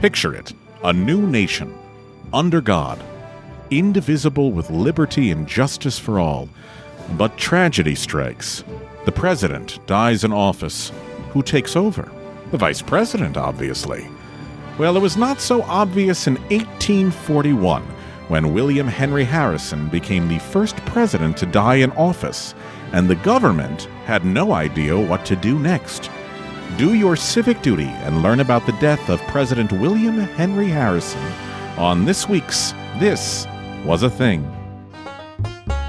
Picture it a new nation, under God, indivisible with liberty and justice for all. But tragedy strikes. The president dies in office. Who takes over? The vice president, obviously. Well, it was not so obvious in 1841 when William Henry Harrison became the first president to die in office, and the government had no idea what to do next. Do your civic duty and learn about the death of President William Henry Harrison on this week's This Was a Thing.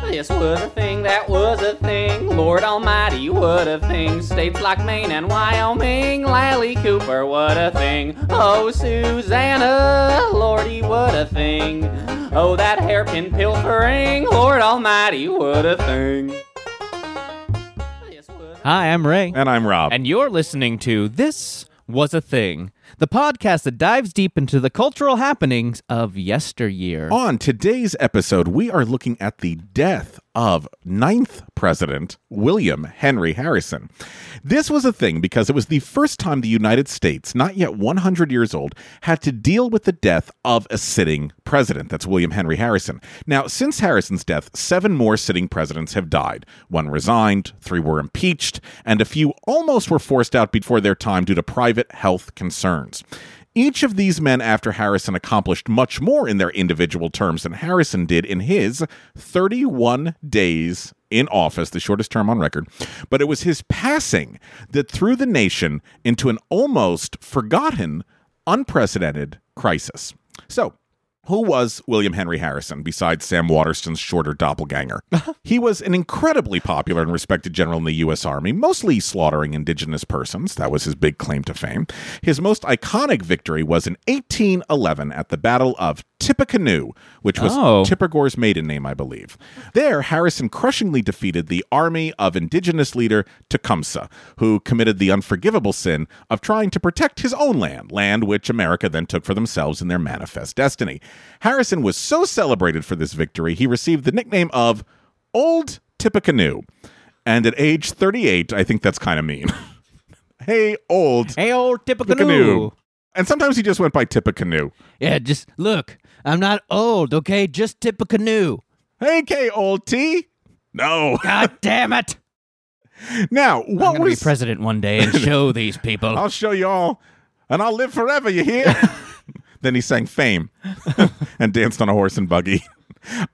This was a thing, that was a thing. Lord Almighty, what a thing. States like Maine and Wyoming, Lally Cooper, what a thing. Oh, Susanna, Lordy, what a thing. Oh, that hairpin pilfering, Lord Almighty, what a thing. This was a- Hi, I'm Ray. And I'm Rob. And you're listening to This Was a Thing, the podcast that dives deep into the cultural happenings of yesteryear. On today's episode, we are looking at the death of ninth president William Henry Harrison. This was a thing because it was the first time the United States, not yet 100 years old, had to deal with the death of a sitting president. That's William Henry Harrison. Now, since Harrison's death, seven more sitting presidents have died. One resigned, three were impeached, and a few almost were forced out before their time due to private health concerns. Each of these men after Harrison accomplished much more in their individual terms than Harrison did in his 31 days in office, the shortest term on record. But it was his passing that threw the nation into an almost forgotten, unprecedented crisis. So, who was William Henry Harrison besides Sam Waterston's shorter doppelganger? he was an incredibly popular and respected general in the U.S. Army, mostly slaughtering indigenous persons. That was his big claim to fame. His most iconic victory was in 1811 at the Battle of Tippecanoe, which was Oh. Maiden name, I believe. There, Harrison crushingly defeated the army of indigenous leader Tecumseh, who committed the unforgivable sin of trying to protect his own land, land which America then took for themselves in their manifest destiny. Harrison was so celebrated for this victory, he received the nickname of Old Tippecanoe. And at age 38, I think that's kind of mean. hey, old Hey, old Tippecanoe. Tippecanoe. And sometimes he just went by Tippecanoe. Yeah, just look. I'm not old, okay? Just Tippecanoe. Hey, K, old T. No. God damn it! Now, I'm what gonna was be president one day and show these people. I'll show you all, and I'll live forever. You hear? then he sang "Fame" and danced on a horse and buggy.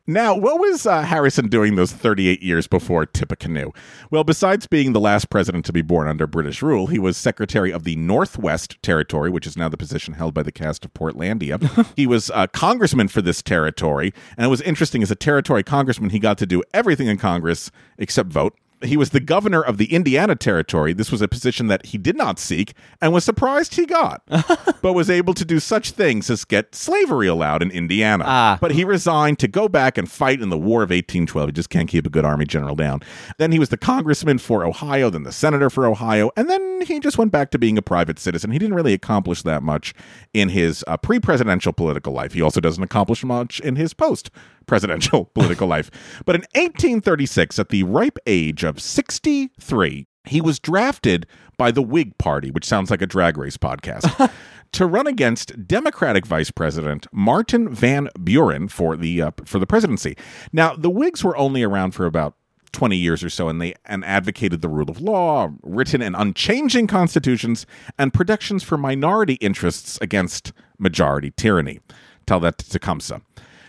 Now, what was uh, Harrison doing those 38 years before Tippecanoe? Well, besides being the last president to be born under British rule, he was Secretary of the Northwest Territory, which is now the position held by the cast of Portlandia. he was a congressman for this territory, and it was interesting as a territory congressman, he got to do everything in Congress except vote. He was the governor of the Indiana Territory. This was a position that he did not seek and was surprised he got, but was able to do such things as get slavery allowed in Indiana. Ah. But he resigned to go back and fight in the War of 1812. He just can't keep a good army general down. Then he was the congressman for Ohio, then the senator for Ohio, and then he just went back to being a private citizen. He didn't really accomplish that much in his uh, pre presidential political life. He also doesn't accomplish much in his post presidential political life. But in 1836, at the ripe age of 63, he was drafted by the Whig Party, which sounds like a drag race podcast, to run against Democratic Vice President Martin Van Buren for the uh, for the presidency. Now, the Whigs were only around for about 20 years or so and they and advocated the rule of law, written and unchanging constitutions and protections for minority interests against majority tyranny. Tell that to Tecumseh.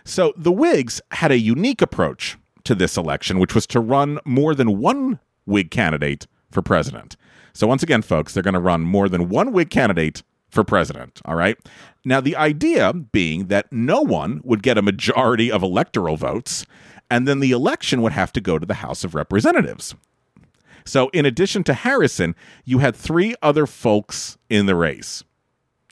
So the Whigs had a unique approach to this election, which was to run more than one Whig candidate for president. So once again, folks, they're going to run more than one Whig candidate for president. All right. Now, the idea being that no one would get a majority of electoral votes, and then the election would have to go to the House of Representatives. So, in addition to Harrison, you had three other folks in the race.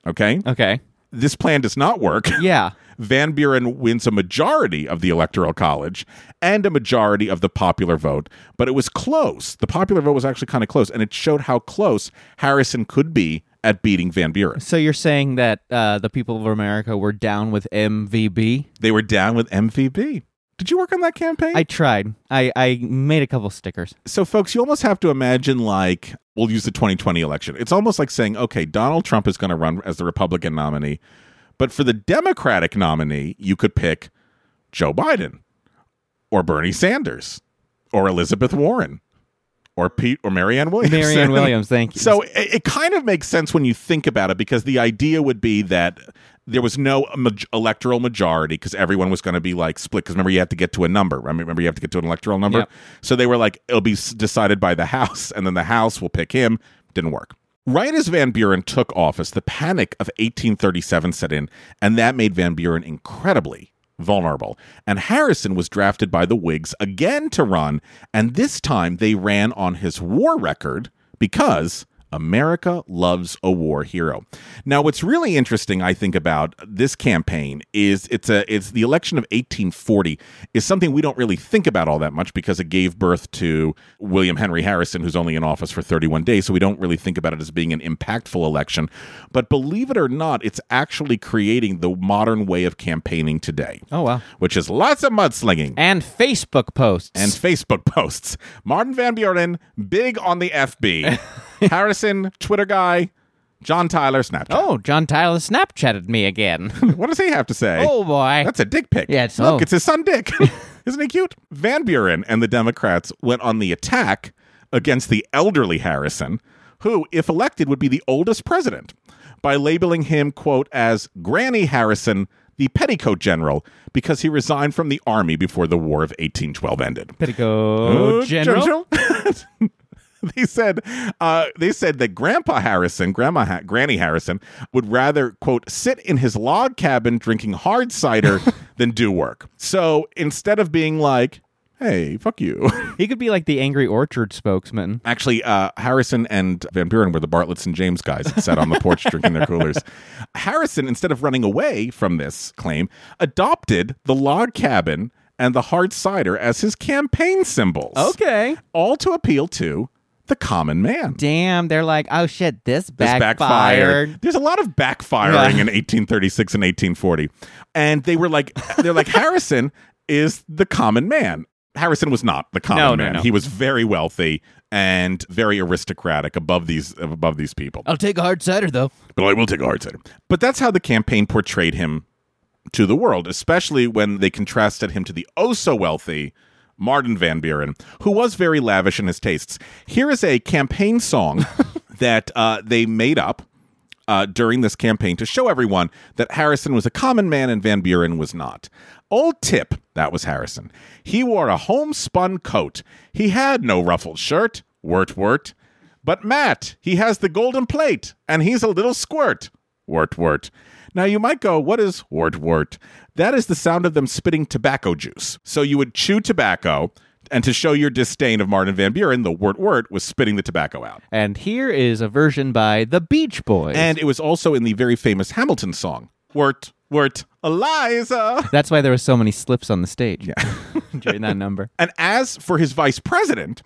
Okay. okay. This plan does not work. Yeah. Van Buren wins a majority of the Electoral College and a majority of the popular vote, but it was close. The popular vote was actually kind of close, and it showed how close Harrison could be at beating Van Buren. So you're saying that uh, the people of America were down with MVB? They were down with MVB. Did you work on that campaign? I tried. I, I made a couple stickers. so, folks, you almost have to imagine like we'll use the 2020 election. It's almost like saying, okay, Donald Trump is going to run as the Republican nominee, but for the Democratic nominee, you could pick Joe Biden or Bernie Sanders or Elizabeth Warren or Pete or Marianne Williams. Marianne Williams, thank you. So it, it kind of makes sense when you think about it because the idea would be that there was no electoral majority because everyone was going to be like split. Because remember, you have to get to a number. Right? Remember, you have to get to an electoral number. Yep. So they were like, it'll be decided by the House, and then the House will pick him. Didn't work. Right as Van Buren took office, the panic of 1837 set in, and that made Van Buren incredibly vulnerable. And Harrison was drafted by the Whigs again to run, and this time they ran on his war record because America loves a war hero. Now, what's really interesting, I think, about this campaign is it's a it's the election of 1840 is something we don't really think about all that much because it gave birth to William Henry Harrison, who's only in office for 31 days. So we don't really think about it as being an impactful election. But believe it or not, it's actually creating the modern way of campaigning today. Oh, wow. Which is lots of mudslinging And Facebook posts. and Facebook posts. Martin Van Buren, big on the FB. Harrison, Twitter guy. John Tyler, Snapchat. oh, John Tyler Snapchatted me again. What does he have to say? oh, boy. That's a dick pic. Yeah, it's- Look, oh. it's his son Dick. Isn't he cute? Van Buren and the Democrats went on the attack against the elderly Harrison, who, if elected, would be the oldest president, by labeling him, quote, as Granny Harrison, the petticoat general, because he resigned from the army before the War of 1812 ended. Petticoat Uh, General. they said uh, they said that Grandpa Harrison, Grandma ha- Granny Harrison, would rather quote sit in his log cabin drinking hard cider than do work. So instead of being like, "Hey, fuck you," He could be like the Angry Orchard spokesman. actually, uh, Harrison and Van Buren were the Bartles and Jaymes guys that sat on the porch drinking their coolers. Harrison, instead of running away from this claim, adopted the log cabin and the hard cider as his campaign symbols. Okay. all to appeal to the common man. Damn, they're like, oh shit, this This backfired. There's a lot of backfiring Yeah. in 1836 and 1840, and they were like, they're like Harrison is the common man. Harrison was not the common No, no, man. no. He was very wealthy and very aristocratic above these above these people. I'll take a hard cider though. But I will take a hard cider. But that's how the campaign portrayed him to the world, especially when they contrasted him to the oh so wealthy Martin Van Buren, who was very lavish in his tastes. Here is a campaign song that uh, they made up uh, during this campaign to show everyone that Harrison was a common man and Van Buren was not. Old Tip, that was Harrison. He wore a homespun coat. He had no ruffled shirt. Wort, wort. But Matt, he has the golden plate, and he's a little squirt. Wort, wort. Now you might go, what is wort, wort? That is the sound of them spitting tobacco juice. So you would chew tobacco, and to show your disdain of Martin Van Buren, the wort, wort was spitting the tobacco out. And here is a version by the Beach Boys. And it was also in the very famous Hamilton song, Wort, Wort, Eliza. that's why there were so many slips on the stage yeah. during that number. And as for his vice president,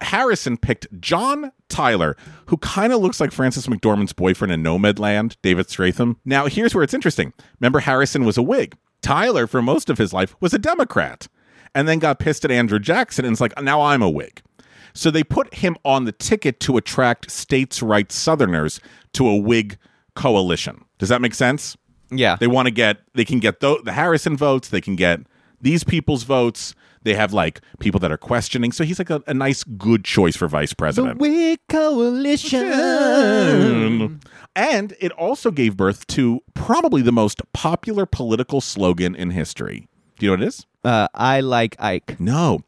Harrison picked John Tyler, who kind of looks like Frances McDormand's boyfriend in Nomadland, David Strathairn. Now, here's where it's interesting. Remember, Harrison was a Whig. Tyler, for most of his life, was a Democrat, and then got pissed at Andrew Jackson and was like, now I'm a Whig. So they put him on the ticket to attract states' rights Southerners to a Whig coalition. Does that make sense? Yeah. They want to get they can get tho- the Harrison votes, they can get these people's votes. They have like people that are questioning. So he's like a, a nice good choice for vice president. the. Whig Coalition. And it also gave birth to probably the most popular political slogan in history. Do you know what it is? Uh, I like Ike. No.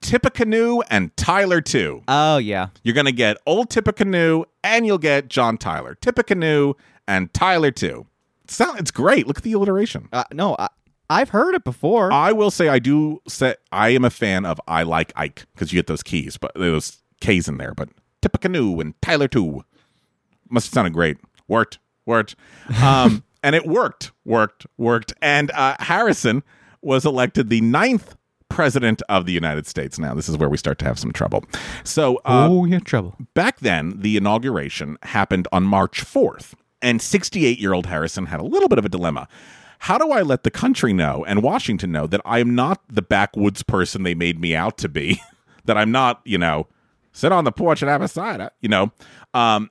Tippecanoe and Tyler too. Oh yeah. You're going to get old Tippecanoe and you'll get John Tyler. Tippecanoe and Tyler too. Sound, it's great. Look at the alliteration. Uh, no, I, I've heard it before. I will say I do say I am a fan of I like Ike because you get those keys, but those K's in there. But Tippecanoe and Tyler too must have sounded great. Worked, worked, um, and it worked, worked, worked. And uh, Harrison was elected the ninth president of the United States. Now this is where we start to have some trouble. So uh, oh, you're trouble. back then, the inauguration happened on March 4th, and 68 year old Harrison had a little bit of a dilemma. How do I let the country know and Washington know that I am not the backwoods person they made me out to be? that I'm not, you know, sit on the porch and have a cider, you know, um,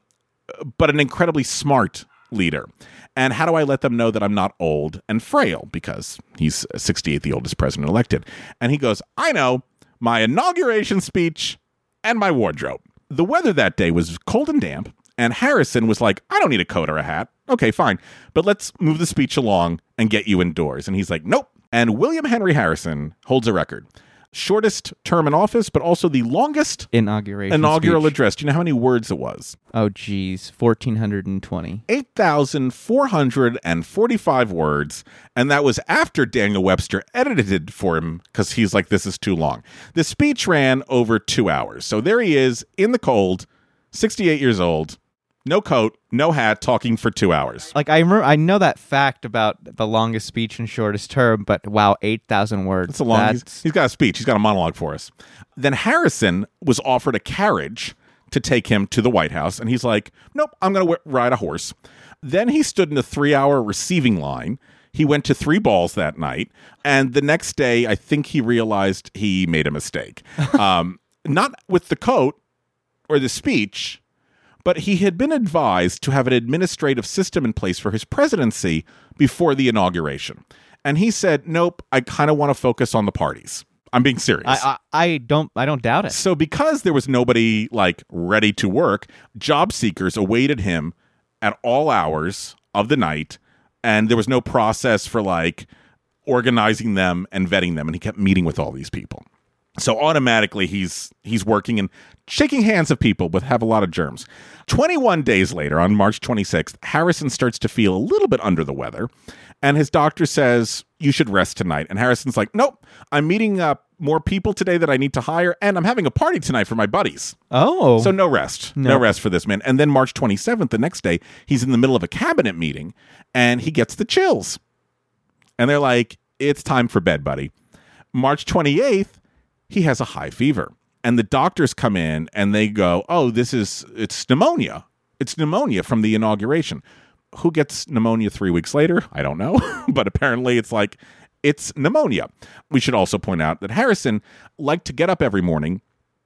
but an incredibly smart leader. And how do I let them know that I'm not old and frail? Because he's 68, the oldest president elected. And he goes, I know my inauguration speech and my wardrobe. The weather that day was cold and damp. And Harrison was like, I don't need a coat or a hat. Okay, fine. But let's move the speech along and get you indoors. And he's like, nope. And William Henry Harrison holds a record shortest term in office, but also the longest Inauguration. inaugural speech. address. Do you know how many words it was? Oh, geez. 1,420. 8,445 words. And that was after Daniel Webster edited for him because he's like, this is too long. The speech ran over two hours. So there he is in the cold, 68 years old, no coat, no hat, talking for two hours. Like, I remember, I know that fact about the longest speech and shortest term, but wow, 8,000 words. It's a long. He's, he's got a speech. He's got a monologue for us. Then Harrison was offered a carriage to take him to the White House, and he's like, "Nope, I'm going to w- ride a horse." Then he stood in a three-hour receiving line. He went to three balls that night, and the next day, I think he realized he made a mistake. um, not with the coat or the speech, but he had been advised to have an administrative system in place for his presidency before the inauguration. And he said, "Nope, I kind of want to focus on the parties." I'm being serious. I, I, I don't, I don't doubt it. so because there was nobody like ready to work, job seekers awaited him at all hours of the night and there was no process for like organizing them and vetting them and he kept meeting with all these people. So automatically he's he's working and shaking hands of people but have a lot of germs. 21 days later on March 26th, Harrison starts to feel a little bit under the weather and his doctor says you should rest tonight and Harrison's like, "Nope, I'm meeting up more people today that I need to hire and I'm having a party tonight for my buddies." Oh. So no rest. No. No. rest for this man. And then March 27th, the next day, he's in the middle of a cabinet meeting and he gets the chills. And they're like, it's time for bed, buddy. March 28th, he has a high fever. And the doctors come in and they go, oh, this is, it's pneumonia. It's pneumonia from the inauguration. Who gets pneumonia three weeks later? I don't know. but apparently it's like, it's pneumonia. We should also point out that Harrison liked to get up every morning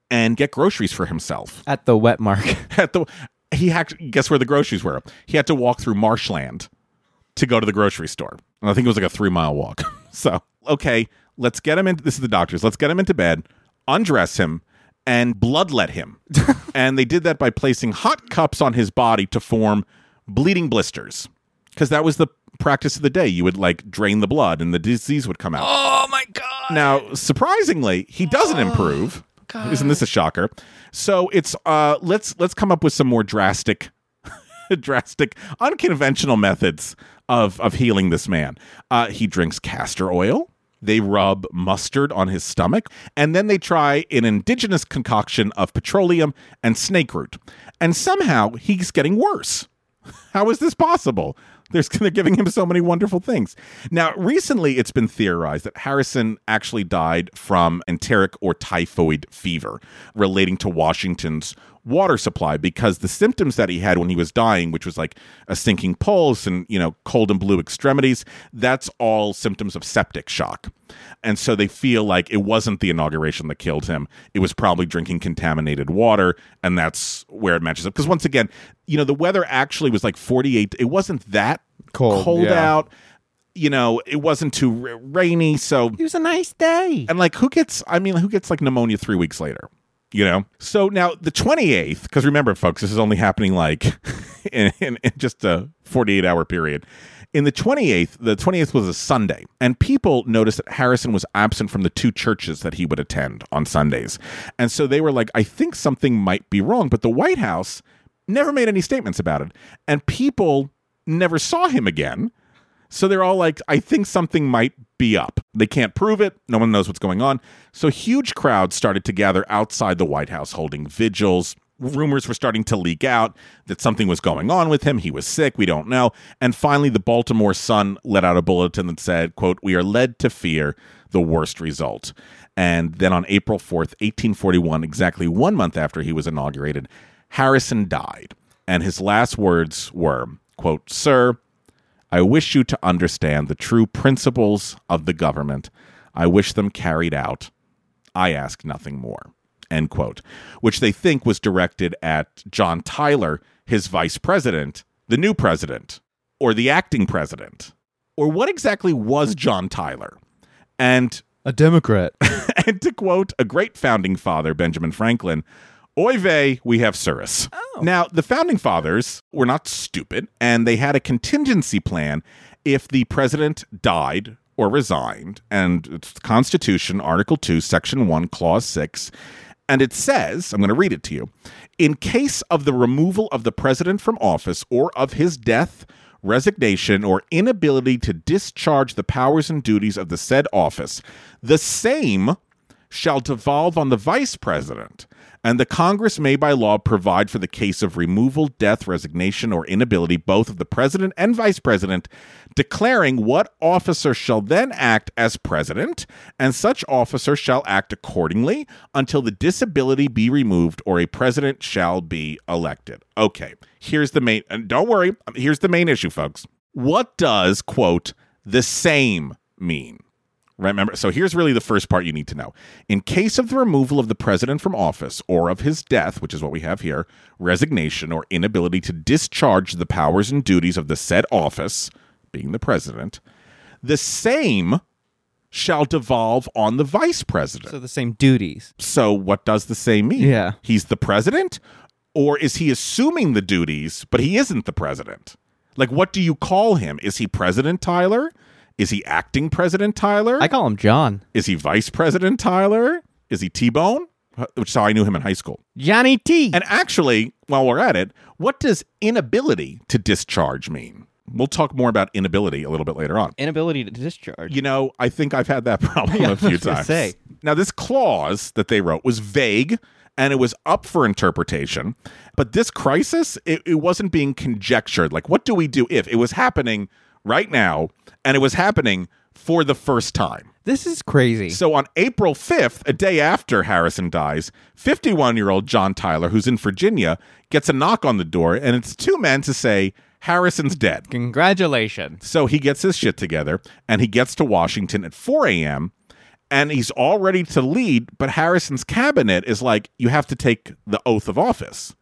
and get groceries for himself. At the wet mark. At the he had guess where the groceries were. He had to walk through marshland to go to the grocery store. And I think it was like a three mile walk. so okay, let's get him into this is the doctors. Let's get him into bed, undress him, and bloodlet him. and they did that by placing hot cups on his body to form bleeding blisters. Because that was the practice of the day. You would like drain the blood and the disease would come out. oh my God. Now, surprisingly, he doesn't improve. God. Isn't this a shocker? So it's uh let's let's come up with some more drastic drastic unconventional methods of of healing this man. Uh he drinks castor oil. They rub mustard on his stomach, and then they try an indigenous concoction of petroleum and snake root. And somehow he's getting worse. How is this possible? There's, they're giving him so many wonderful things. Now, recently it's been theorized that Harrison actually died from enteric or typhoid fever relating to Washington's water supply because the symptoms that he had when he was dying, which was like a sinking pulse and, you know, cold and blue extremities, that's all symptoms of septic shock. And so they feel like it wasn't the inauguration that killed him. It was probably drinking contaminated water. And that's where it matches up. Because once again, you know, the weather actually was like 48. It wasn't that Cold, yeah. out. You know, it wasn't too r- rainy. So, It was a nice day. and like, who gets, I mean, who gets like pneumonia three weeks later? You know? So now the 28th, because remember, folks, this is only happening like in, in, in just a 48 hour period. In the 28th, the 28th was a Sunday, and people noticed that Harrison was absent from the two churches that he would attend on Sundays. And so they were like, I think something might be wrong. But the White House never made any statements about it. And people never saw him again. So they're all like, I think something might be up. They can't prove it. No one knows what's going on. So huge crowds started to gather outside the White House holding vigils. Rumors were starting to leak out that something was going on with him. He was sick. We don't know. And finally, the Baltimore Sun let out a bulletin that said, quote, we are led to fear the worst result. And then on April 4th, 1841, exactly one month after he was inaugurated, Harrison died. And his last words were, quote, Sir, I wish you to understand the true principles of the government. I wish them carried out. I ask nothing more. End quote. Which they think was directed at John Tyler, his vice president, the new president, or the acting president. Or what exactly was John Tyler? And A Democrat. and to quote a great founding father, Benjamin Franklin, Oy vey, we have Cirrus. Oh. Now, the founding fathers were not stupid, and they had a contingency plan if the president died or resigned. And it's the Constitution, Article 2, Section 1, Clause 6. And it says, I'm going to read it to you. In case of the removal of the president from office or of his death, resignation, or inability to discharge the powers and duties of the said office, the same shall devolve on the vice president, and the Congress may by law provide for the case of removal, death, resignation, or inability both of the president and vice president, declaring what officer shall then act as president, and such officer shall act accordingly until the disability be removed or a president shall be elected. Okay, here's the main, and don't worry, here's the main issue, folks. What does, quote, the same mean? Remember, so here's really the first part you need to know. In case of the removal of the president from office or of his death, which is what we have here, resignation or inability to discharge the powers and duties of the said office, being the president, the same shall devolve on the vice president. so the same duties. So what does the same mean? Yeah. He's the president? Or is he assuming the duties, but he isn't the president? Like, what do you call him? Is he President Tyler? Is he acting President Tyler? I call him John. Is he Vice President Tyler? Is he T Bone? Which is how I knew him in high school. Johnny T. And actually, while we're at it, what does inability to discharge mean? We'll talk more about inability a little bit later on. Inability to discharge. You know, I think I've had that problem a few times. say. Now, this clause that they wrote was vague and it was up for interpretation. But this crisis, it, it wasn't being conjectured. Like, what do we do if it was happening right now and it was happening for the first time? This is crazy. So on April 5th, a day after Harrison dies, 51 year old John Tyler, who's in Virginia, gets a knock on the door, and it's two men to say, Harrison's dead. Congratulations. So he gets his shit together and he gets to Washington at 4 a.m. and he's all ready to lead, but Harrison's cabinet is like, you have to take the oath of office.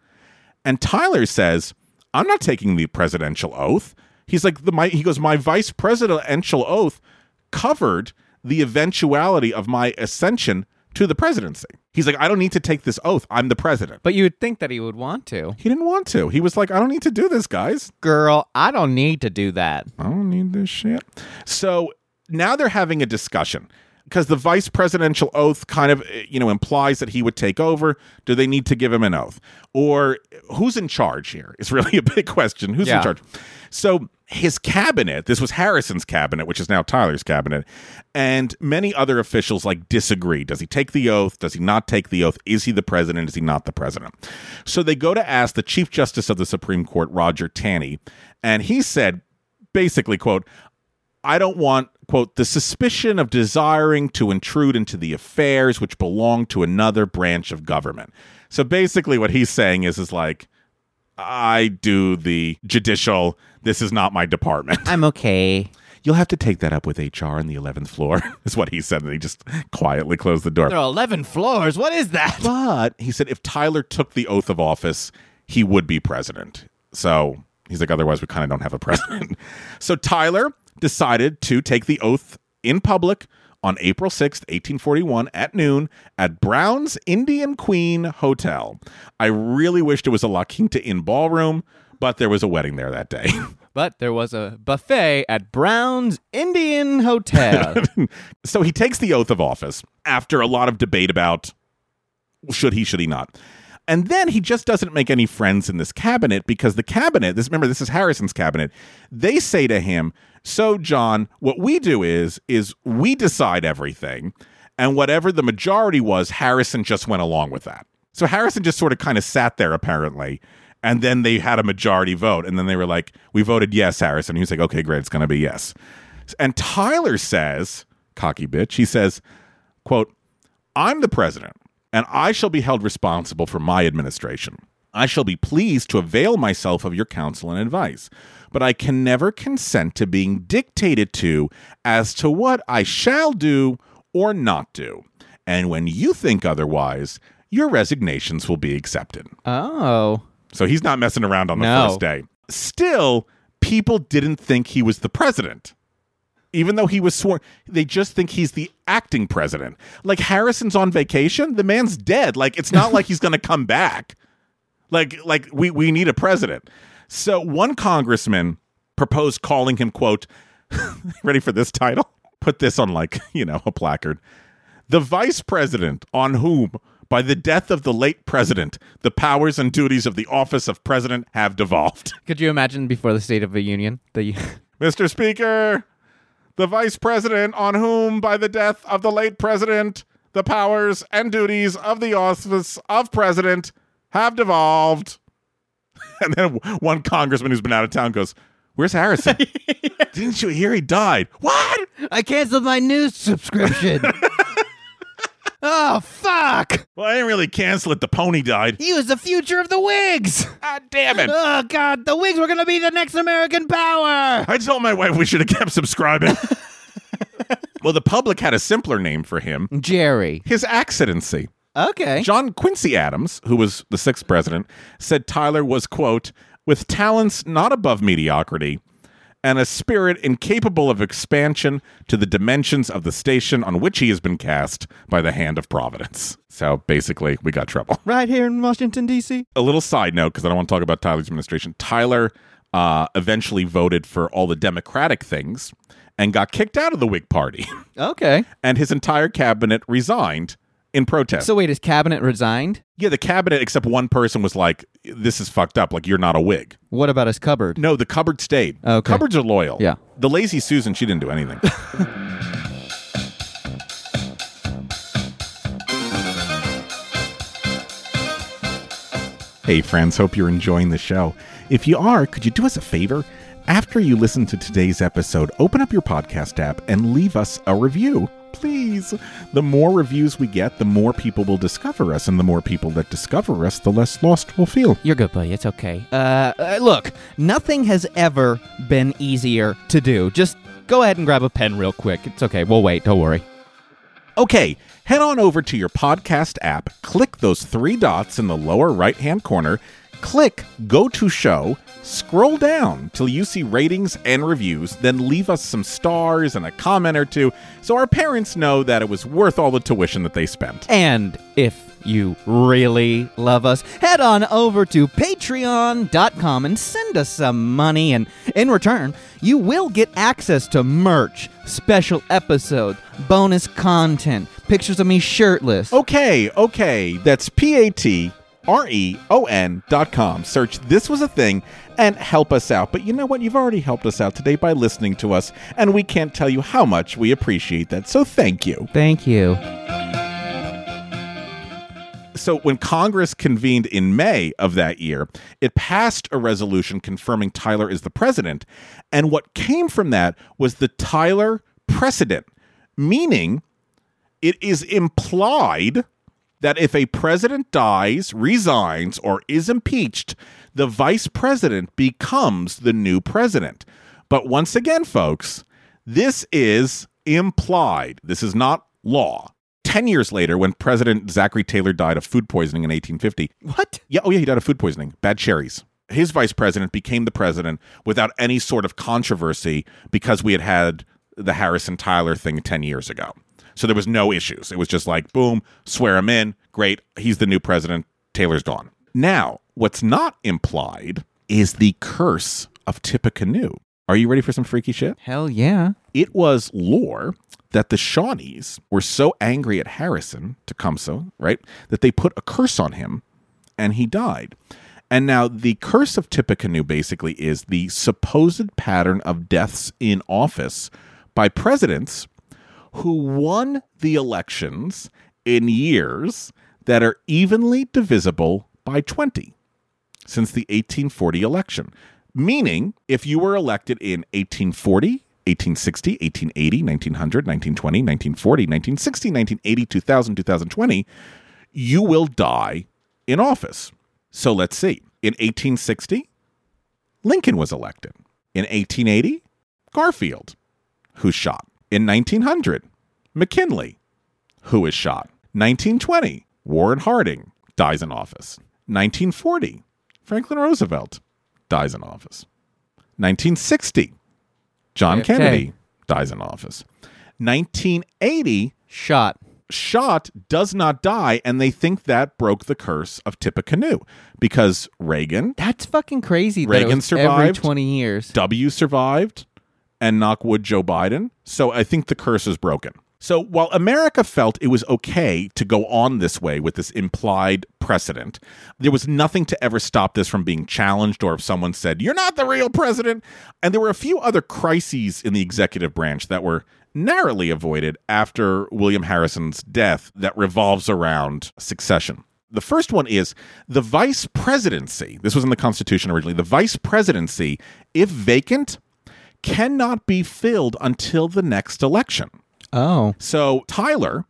And Tyler says, I'm not taking the presidential oath. He's like, the my he goes, my vice presidential oath covered the eventuality of my ascension to the presidency. He's like, I don't need to take this oath. I'm the president. But you would think that he would want to. He didn't want to. He was like, I don't need to do this, guys. Girl, I don't need to do that. I don't need this shit. So now they're having a discussion because the vice presidential oath kind of, eh, you know, implies that he would take over. Do they need to give him an oath? Or who's in charge here? Is really a big question. Who's in charge? So his cabinet, this was Harrison's cabinet, which is now Tyler's cabinet, and many other officials like disagree. Does he take the oath? Does he not take the oath? Is he the president? Is he not the president? So they go to ask the Chief Justice of the Supreme Court, Roger Taney, and he said, basically, quote, I don't want, quote, the suspicion of desiring to intrude into the affairs which belong to another branch of government. So basically, what he's saying is, is like, I do the judicial. This is not my department. I'm okay. You'll have to take that up with HR on the 11th floor, is what he said. And he just quietly closed the door. There are 11 floors. What is that? But he said if Tyler took the oath of office, he would be president. So he's like, otherwise, we kind of don't have a president. so Tyler decided to take the oath in public on April 6th, 1841, at noon at Brown's Indian Queen Hotel. I really wished it was a La Quinta Inn ballroom, but there was a wedding there that day. But there was a buffet at Brown's Indian Hotel. so he takes the oath of office after a lot of debate about should he, should he not. And then he just doesn't make any friends in this cabinet because the cabinet, this remember this is Harrison's cabinet. They say to him, "So John, what we do is is we decide everything, and whatever the majority was, Harrison just went along with that." So Harrison just sort of kind of sat there apparently, and then they had a majority vote, and then they were like, "We voted yes, Harrison." He was like, "Okay, great, it's going to be yes." And Tyler says, cocky bitch, he says, quote, I'm the president and I shall be held responsible for my administration. I shall be pleased to avail myself of your counsel and advice, but I can never consent to being dictated to as to what I shall do or not do. And when you think otherwise, your resignations will be accepted. Oh. So he's not messing around on the No. first day. Still, people didn't think he was the president. Even though he was sworn, they just think he's the acting president. Like Harrison's on vacation, the man's dead. Like it's not like he's going to come back. Like like we we need a president. So one congressman proposed calling him quote ready for this title? Put this on like, you know, a placard. The vice president on whom by the death of the late president, the powers and duties of the office of president have devolved. Could you imagine before the State of the Union? The Mr. Speaker, the vice president on whom, by the death of the late president, the powers and duties of the office of president have devolved. And then one congressman who's been out of town goes, Where's Harrison? Didn't you hear he died? What? I canceled my news subscription. Oh fuck! Well, I didn't really cancel it. The pony died. He was the future of the Whigs. God damn it. Oh god, the Whigs were gonna be the next American power. I told my wife we should have kept subscribing. well, the public had a simpler name for him Jerry. his accidency. Okay. John Quincy Adams, who was the sixth president, said Tyler was, quote, with talents not above mediocrity and a spirit incapable of expansion to the dimensions of the station on which he has been cast by the hand of Providence. So basically, we got trouble. Right here in Washington D.C. A little side note, because I don't want to talk about Tyler's administration. Tyler uh, eventually voted for all the Democratic things and got kicked out of the Whig Party, Okay. and his entire cabinet resigned in protest. So wait, his cabinet resigned? Yeah, the cabinet, except one person was like, "This is fucked up. Like you're not a wig." What about his cupboard? No, the cupboard stayed. Okay. Cupboards are loyal. Yeah. The lazy Susan, she didn't do anything. hey, friends. Hope you're enjoying the show. If you are, could you do us a favor? After you listen to today's episode, open up your podcast app and leave us a review. Please. The more reviews we get, the more people will discover us, and the more people that discover us, the less lost we'll feel. You're good, buddy. It's okay. Uh, uh, look, nothing has ever been easier to do. Just go ahead and grab a pen real quick. It's okay. We'll wait. Don't worry. Okay, head on over to your podcast app, click those three dots in the lower right hand corner, click Go to Show, scroll down till you see ratings and reviews, then leave us some stars and a comment or two so our parents know that it was worth all the tuition that they spent. And if you really love us, head on over to patreon.com and send us some money. And in return, you will get access to merch, special episodes, bonus content, pictures of me shirtless. Okay, okay, that's P A T R E O N dot com. Search This Was a Thing and help us out. But you know what? You've already helped us out today by listening to us, and we can't tell you how much we appreciate that. So thank you. Thank you. So when Congress convened in May of that year, it passed a resolution confirming Tyler is the president. And what came from that was the Tyler precedent, meaning it is implied that if a president dies, resigns, or is impeached, the vice president becomes the new president. But once again, folks, this is implied. This is not law. 10 years later, when President Zachary Taylor died of food poisoning in 1850, What? yeah, oh yeah, he died of food poisoning, bad cherries. His vice president became the president without any sort of controversy because we had had the Harrison Tyler thing 10 years ago. So there was no issues. It was just like, boom, swear him in. Great. He's the new president. Taylor's gone. Now, what's not implied is the curse of Tippecanoe. Are you ready for some freaky shit? Hell yeah. It was lore that the Shawnees were so angry at Harrison, Tecumseh, right, that they put a curse on him and he died. And now the curse of Tippecanoe basically is the supposed pattern of deaths in office by presidents who won the elections in years that are evenly divisible by 20 since the 1840 election. Meaning, if you were elected in 1840, 1860, 1880, 1900, 1920, 1940, 1960, 1980, 2000, 2020, you will die in office. So let's see. In 1860, Lincoln was elected. In 1880, Garfield, who's shot. In 1900, McKinley, who is shot. 1920, Warren Harding dies in office. 1940, Franklin Roosevelt dies in office. 1960, John JFK. Kennedy dies in office. 1980, Shot. Shot does not die, and they think that broke the curse of Tippecanoe because Reagan, That's fucking crazy. Reagan every survived. 20 years. W survived, and knockwood Joe Biden. So I think the curse is broken. So while America felt it was okay to go on this way with this implied precedent, there was nothing to ever stop this from being challenged or if someone said, You're not the real president. And there were a few other crises in the executive branch that were narrowly avoided after William Harrison's death that revolves around succession. The first one is the vice presidency. This was in the Constitution originally. The vice presidency, if vacant, cannot be filled until the next election. Oh. So Tyler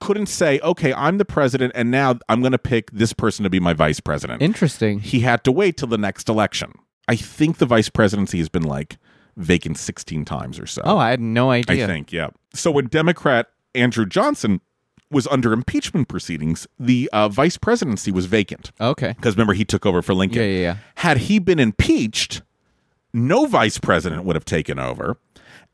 couldn't say, okay, I'm the president, and now I'm going to pick this person to be my vice president. Interesting. he had to wait till the next election. I think the vice presidency has been like vacant 16 times or so. Oh, I had no idea. I think, yeah. So when Democrat Andrew Johnson was under impeachment proceedings, the uh, vice presidency was vacant. Okay. Because remember, he took over for Lincoln. Yeah, yeah, yeah. Had he been impeached, no vice president would have taken over.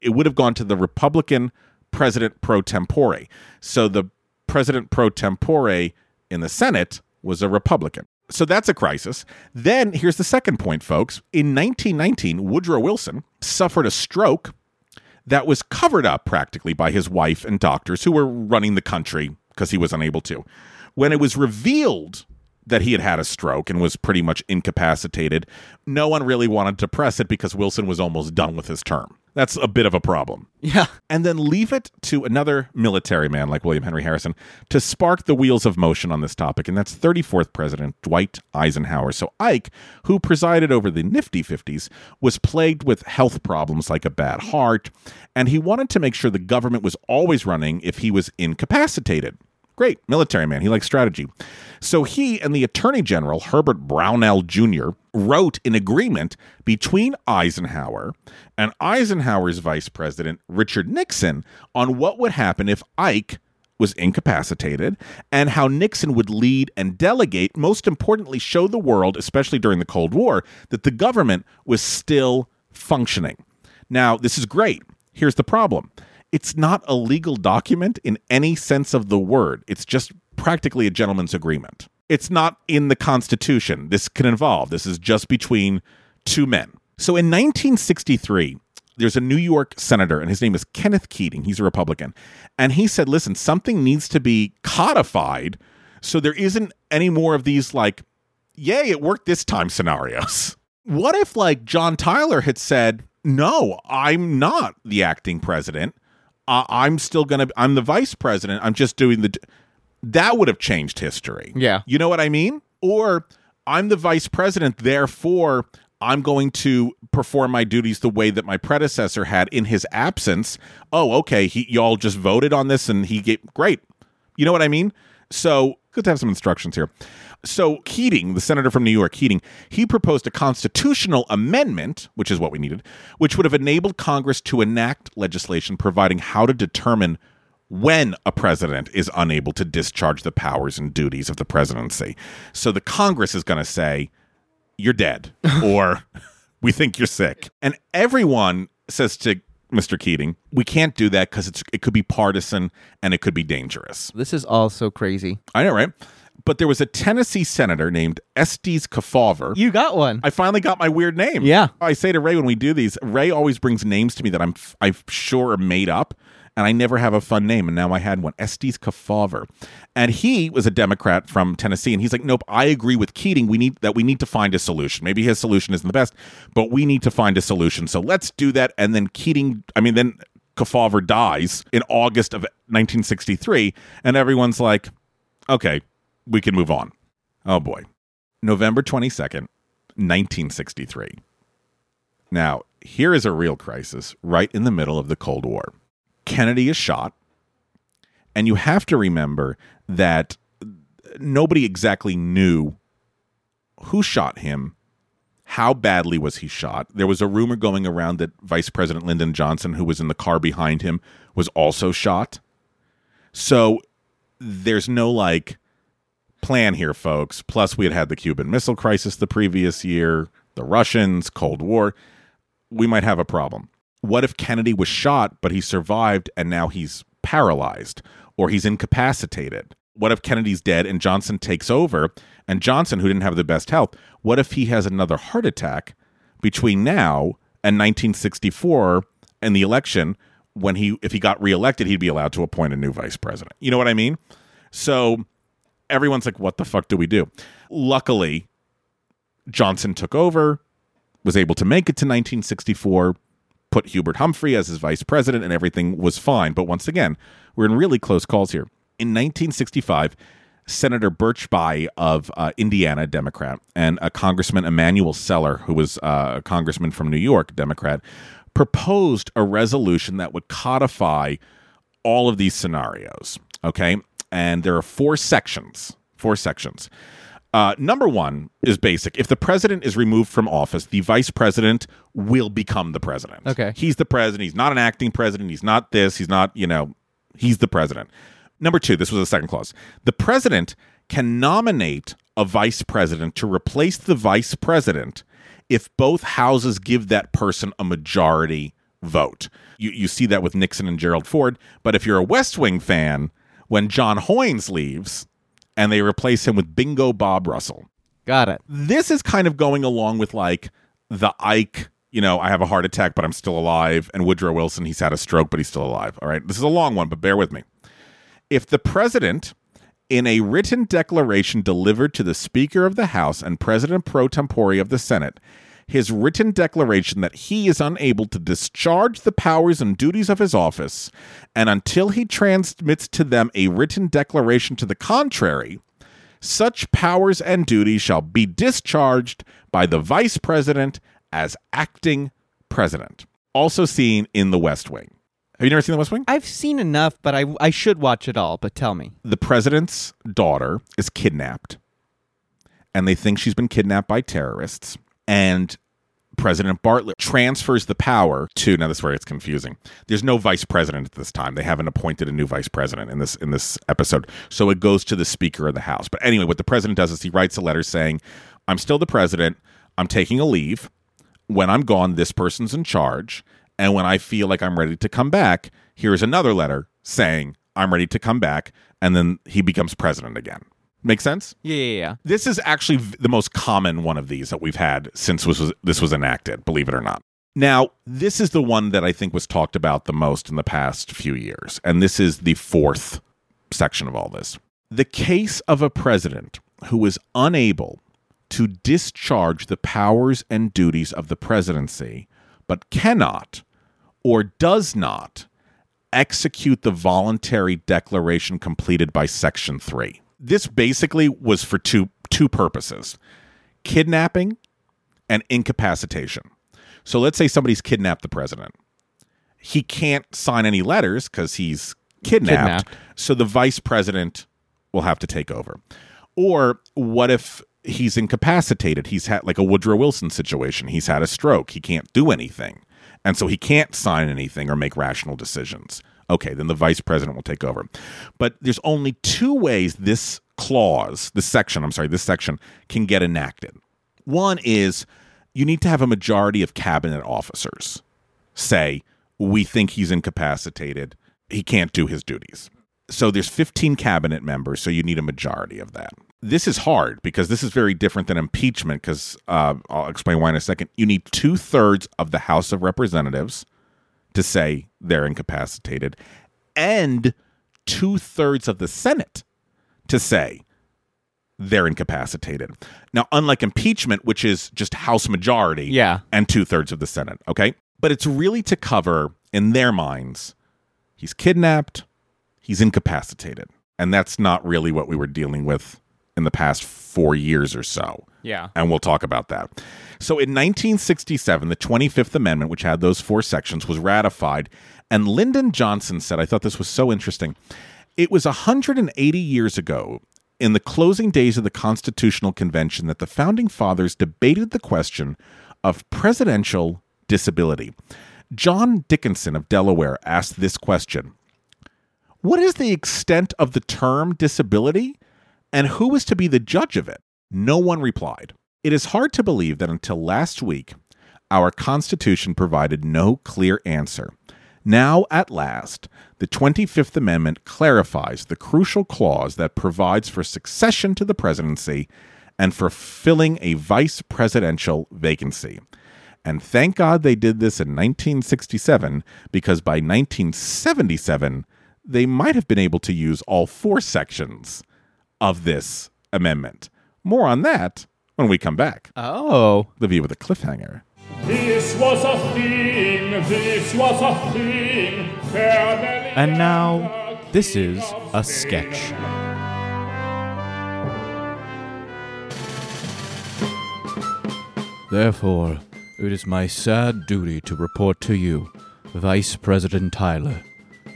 It would have gone to the Republican president pro tempore. So the president pro tempore in the Senate was a Republican. So that's a crisis. Then here's the second point, folks. In 1919, Woodrow Wilson suffered a stroke that was covered up practically by his wife and doctors who were running the country because he was unable to. When it was revealed that he had had a stroke and was pretty much incapacitated, no one really wanted to press it because Wilson was almost done with his term. That's a bit of a problem. Yeah. And then leave it to another military man like William Henry Harrison to spark the wheels of motion on this topic, and that's 34th President Dwight Eisenhower. So Ike, who presided over the nifty 50s, was plagued with health problems like a bad heart, and he wanted to make sure the government was always running if he was incapacitated. Great, military man. He likes strategy. So he and the Attorney General, Herbert Brownell Jr., wrote an agreement between Eisenhower and Eisenhower's vice president, Richard Nixon, on what would happen if Ike was incapacitated and how Nixon would lead and delegate, most importantly, show the world, especially during the Cold War, that the government was still functioning. Now, this is great. Here's the problem it's not a legal document in any sense of the word, it's just practically a gentleman's agreement. It's not in the Constitution. This can involve, this is just between two men. So in 1963, there's a New York senator, and his name is Kenneth Keating. He's a Republican. And he said, listen, something needs to be codified so there isn't any more of these, like, yay, it worked this time scenarios. What if, like, John Tyler had said, no, I'm not the acting president. Uh, I'm still going to, I'm the vice president. I'm just doing the, that would have changed history. Yeah. You know what I mean? Or I'm the vice president, therefore I'm going to perform my duties the way that my predecessor had in his absence. Oh, okay. He y'all just voted on this and he gave great. You know what I mean? So good to have some instructions here. So Keating, the senator from New York, Keating, he proposed a constitutional amendment, which is what we needed, which would have enabled Congress to enact legislation providing how to determine when a president is unable to discharge the powers and duties of the presidency. So the Congress is going to say, you're dead, or we think you're sick. And everyone says to Mr. Keating, we can't do that because it could be partisan and it could be dangerous. This is all so crazy. I know, right? But there was a Tennessee senator named Estes Kefauver. You got one. I finally got my weird name. Yeah. I say to Ray when we do these, Ray always brings names to me that I'm I'm sure are made up, and I never have a fun name. And now I had one, Estes Kefauver, and he was a Democrat from Tennessee, and he's like, nope, I agree with Keating. We need that. We need to find a solution. Maybe his solution isn't the best, but we need to find a solution. So let's do that. And then Keating, I mean, then Kefauver dies in August of 1963, and everyone's like, okay, we can move on. Oh boy. November 22nd, 1963. Now, here is a real crisis right in the middle of the Cold War. Kennedy is shot, and you have to remember that nobody exactly knew who shot him? How badly was he shot? There was a rumor going around that Vice President Lyndon Johnson, who was in the car behind him, was also shot. So there's no like plan here, folks. Plus, we had had the Cuban Missile Crisis the previous year, the Russians, Cold War. We might have a problem. What if Kennedy was shot, but he survived and now he's paralyzed or he's incapacitated? What if Kennedy's dead and Johnson takes over? And Johnson, who didn't have the best health, what if he has another heart attack between now and 1964 and the election when he if he got reelected he'd be allowed to appoint a new vice president. You know what I mean? So everyone's like what the fuck do we do? Luckily Johnson took over, was able to make it to 1964, put Hubert Humphrey as his vice president and everything was fine. But once again, we're in really close calls here. In 1965, Senator Birch Bayh of uh, Indiana, Democrat, and a Congressman Emanuel Celler, who was uh, a congressman from New York, Democrat, proposed a resolution that would codify all of these scenarios. Okay. And there are four sections. Four sections. Uh, number one is basic. If the president is removed from office, the vice president will become the president. Okay. He's the president. He's not an acting president. He's not this. He's not, you know, he's the president. Number two, this was the second clause. The president can nominate a vice president to replace the vice president if both houses give that person a majority vote. You, you see that with Nixon and Gerald Ford. But if you're a West Wing fan, when John Hoynes leaves and they replace him with Bingo Bob Russell, Got it. this is kind of going along with like the Ike, you know, I have a heart attack, but I'm still alive, and Woodrow Wilson, he's had a stroke, but he's still alive. All right. This is a long one, but bear with me. If the president, in a written declaration delivered to the Speaker of the House and President pro tempore of the Senate, his written declaration that he is unable to discharge the powers and duties of his office, and until he transmits to them a written declaration to the contrary, such powers and duties shall be discharged by the vice president as acting president. Also seen in the West Wing. Have you never seen the West Wing? I've seen enough, but I I should watch it all. But tell me. The president's daughter is kidnapped, and they think she's been kidnapped by terrorists. And President Bartlet transfers the power to now this is where it's confusing. There's no vice president at this time. They haven't appointed a new vice president in this in this episode. So it goes to the Speaker of the House. But anyway, what the president does is he writes a letter saying, I'm still the president, I'm taking a leave. When I'm gone, this person's in charge. And when I feel like I'm ready to come back, here's another letter saying I'm ready to come back, and then he becomes president again. Make sense? Yeah, yeah, yeah. This is actually the most common one of these that we've had since was, this was enacted, believe it or not. Now, this is the one that I think was talked about the most in the past few years, and this is the fourth section of all this. The case of a president who is unable to discharge the powers and duties of the presidency, but cannot or does not execute the voluntary declaration completed by Section 3. This basically was for two two purposes. Kidnapping and incapacitation. So let's say somebody's kidnapped the president. He can't sign any letters cuz he's kidnapped, Kidnapped. so the vice president will have to take over. Or what if he's incapacitated? He's had like a Woodrow Wilson situation. He's had a stroke. He can't do anything. And so he can't sign anything or make rational decisions. Okay, then the vice president will take over. But there's only two ways this clause, this section, I'm sorry, this section can get enacted. One is you need to have a majority of cabinet officers say, we think he's incapacitated. He can't do his duties. So there's 15 cabinet members, so you need a majority of that. This is hard because this is very different than impeachment. Because uh, I'll explain why in a second. You need two thirds of the House of Representatives to say they're incapacitated, and two thirds of the Senate to say they're incapacitated. Now, unlike impeachment, which is just House majority, Yeah. and two thirds of the Senate. Okay, but it's really to cover in their minds he's kidnapped, he's incapacitated, and that's not really what we were dealing with in the past four years or so. Yeah. And we'll talk about that. So in 1967, the 25th Amendment, which had those four sections, was ratified. And Lyndon Johnson said, I thought this was so interesting. It was 180 years ago in the closing days of the Constitutional Convention that the founding fathers debated the question of presidential disability. John Dickinson of Delaware asked this question What is the extent of the term disability, and who was to be the judge of it? No one replied. It is hard to believe that until last week, our Constitution provided no clear answer. Now, at last, the 25th Amendment clarifies the crucial clause that provides for succession to the presidency and for filling a vice presidential vacancy. And thank God they did this in 1967, because by 1977, they might have been able to use all four sections of this amendment. More on that when we come back. Oh. The view with a cliffhanger. This was a thing, this was a thing. And now, this is a sketch. Therefore, it is my sad duty to report to you, Vice President Tyler,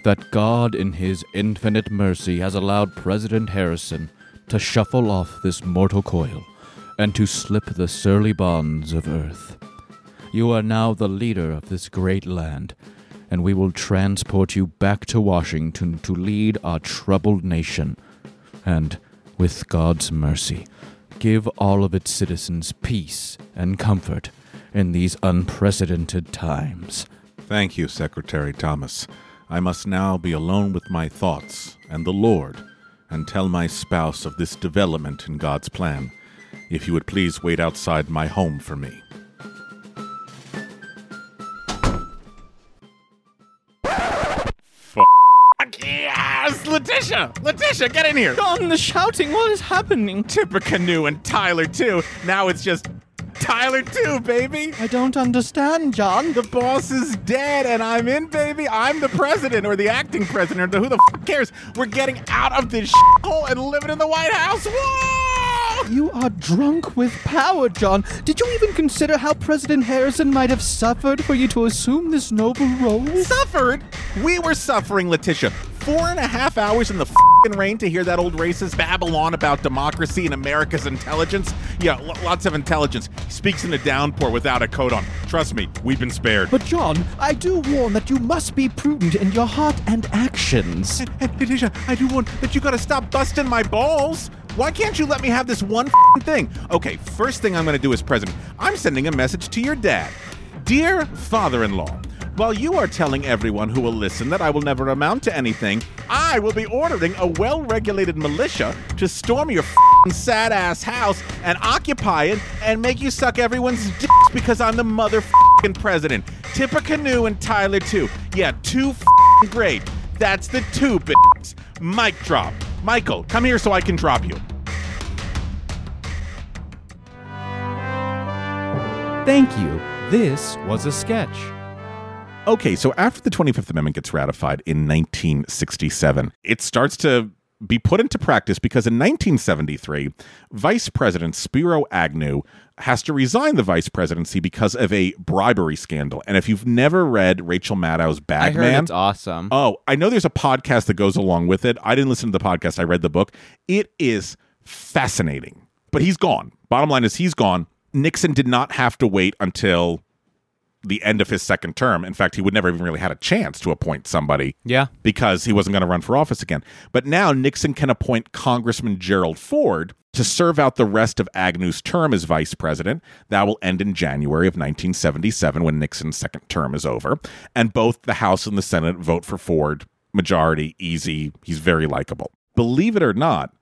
that God, in His infinite mercy, has allowed President Harrison to shuffle off this mortal coil and to slip the surly bonds of earth. You are now the leader of this great land, and we will transport you back to Washington to lead our troubled nation, and, with God's mercy, give all of its citizens peace and comfort in these unprecedented times. Thank you, Secretary Thomas. I must now be alone with my thoughts and the Lord and tell my spouse of this development in God's plan. If you would please wait outside my home for me. Fuck! Yes! Letitia! Letitia, get in here! John, the shouting, what is happening? Tippecanoe and Tyler, too. Now it's just Tyler, too, baby. I don't understand, John. The boss is dead and I'm in, baby. I'm the president or the acting president or who the f- cares. We're getting out of this hole and living in the White House. Whoa! You are drunk with power, John. Did you even consider how President Harrison might have suffered for you to assume this noble role? Suffered? We were suffering, Letitia. Four and a half hours in the fing rain to hear that old racist babble on about democracy and America's intelligence. Yeah, l- lots of intelligence. He speaks in a downpour without a coat on. Trust me, we've been spared. But, John, I do warn that you must be prudent in your heart and actions. Hey, Letitia, I do warn that you gotta stop busting my balls. Why can't you let me have this one thing? Okay, first thing I'm gonna do as president, I'm sending a message to your dad. Dear father in law, while you are telling everyone who will listen that I will never amount to anything, I will be ordering a well regulated militia to storm your sad ass house and occupy it and make you suck everyone's dicks because I'm the motherfucking president. Tippecanoe and Tyler, too. Yeah, too great. That's the two bitches. Mic drop. Michael, come here so I can drop you. Thank you. This was a sketch. Okay, so after the 25th Amendment gets ratified in 1967, it starts to be put into practice because in 1973, Vice President Spiro Agnew has to resign the vice presidency because of a bribery scandal. And if you've never read Rachel Maddow's I heard Man, it's awesome. Oh, I know there's a podcast that goes along with it. I didn't listen to the podcast, I read the book. It is fascinating. But he's gone. Bottom line is he's gone. Nixon did not have to wait until the end of his second term. In fact, he would never even really had a chance to appoint somebody yeah. because he wasn't going to run for office again. But now Nixon can appoint Congressman Gerald Ford to serve out the rest of Agnew's term as vice president. That will end in January of 1977 when Nixon's second term is over. And both the House and the Senate vote for Ford. Majority, easy. He's very likable. Believe it or not,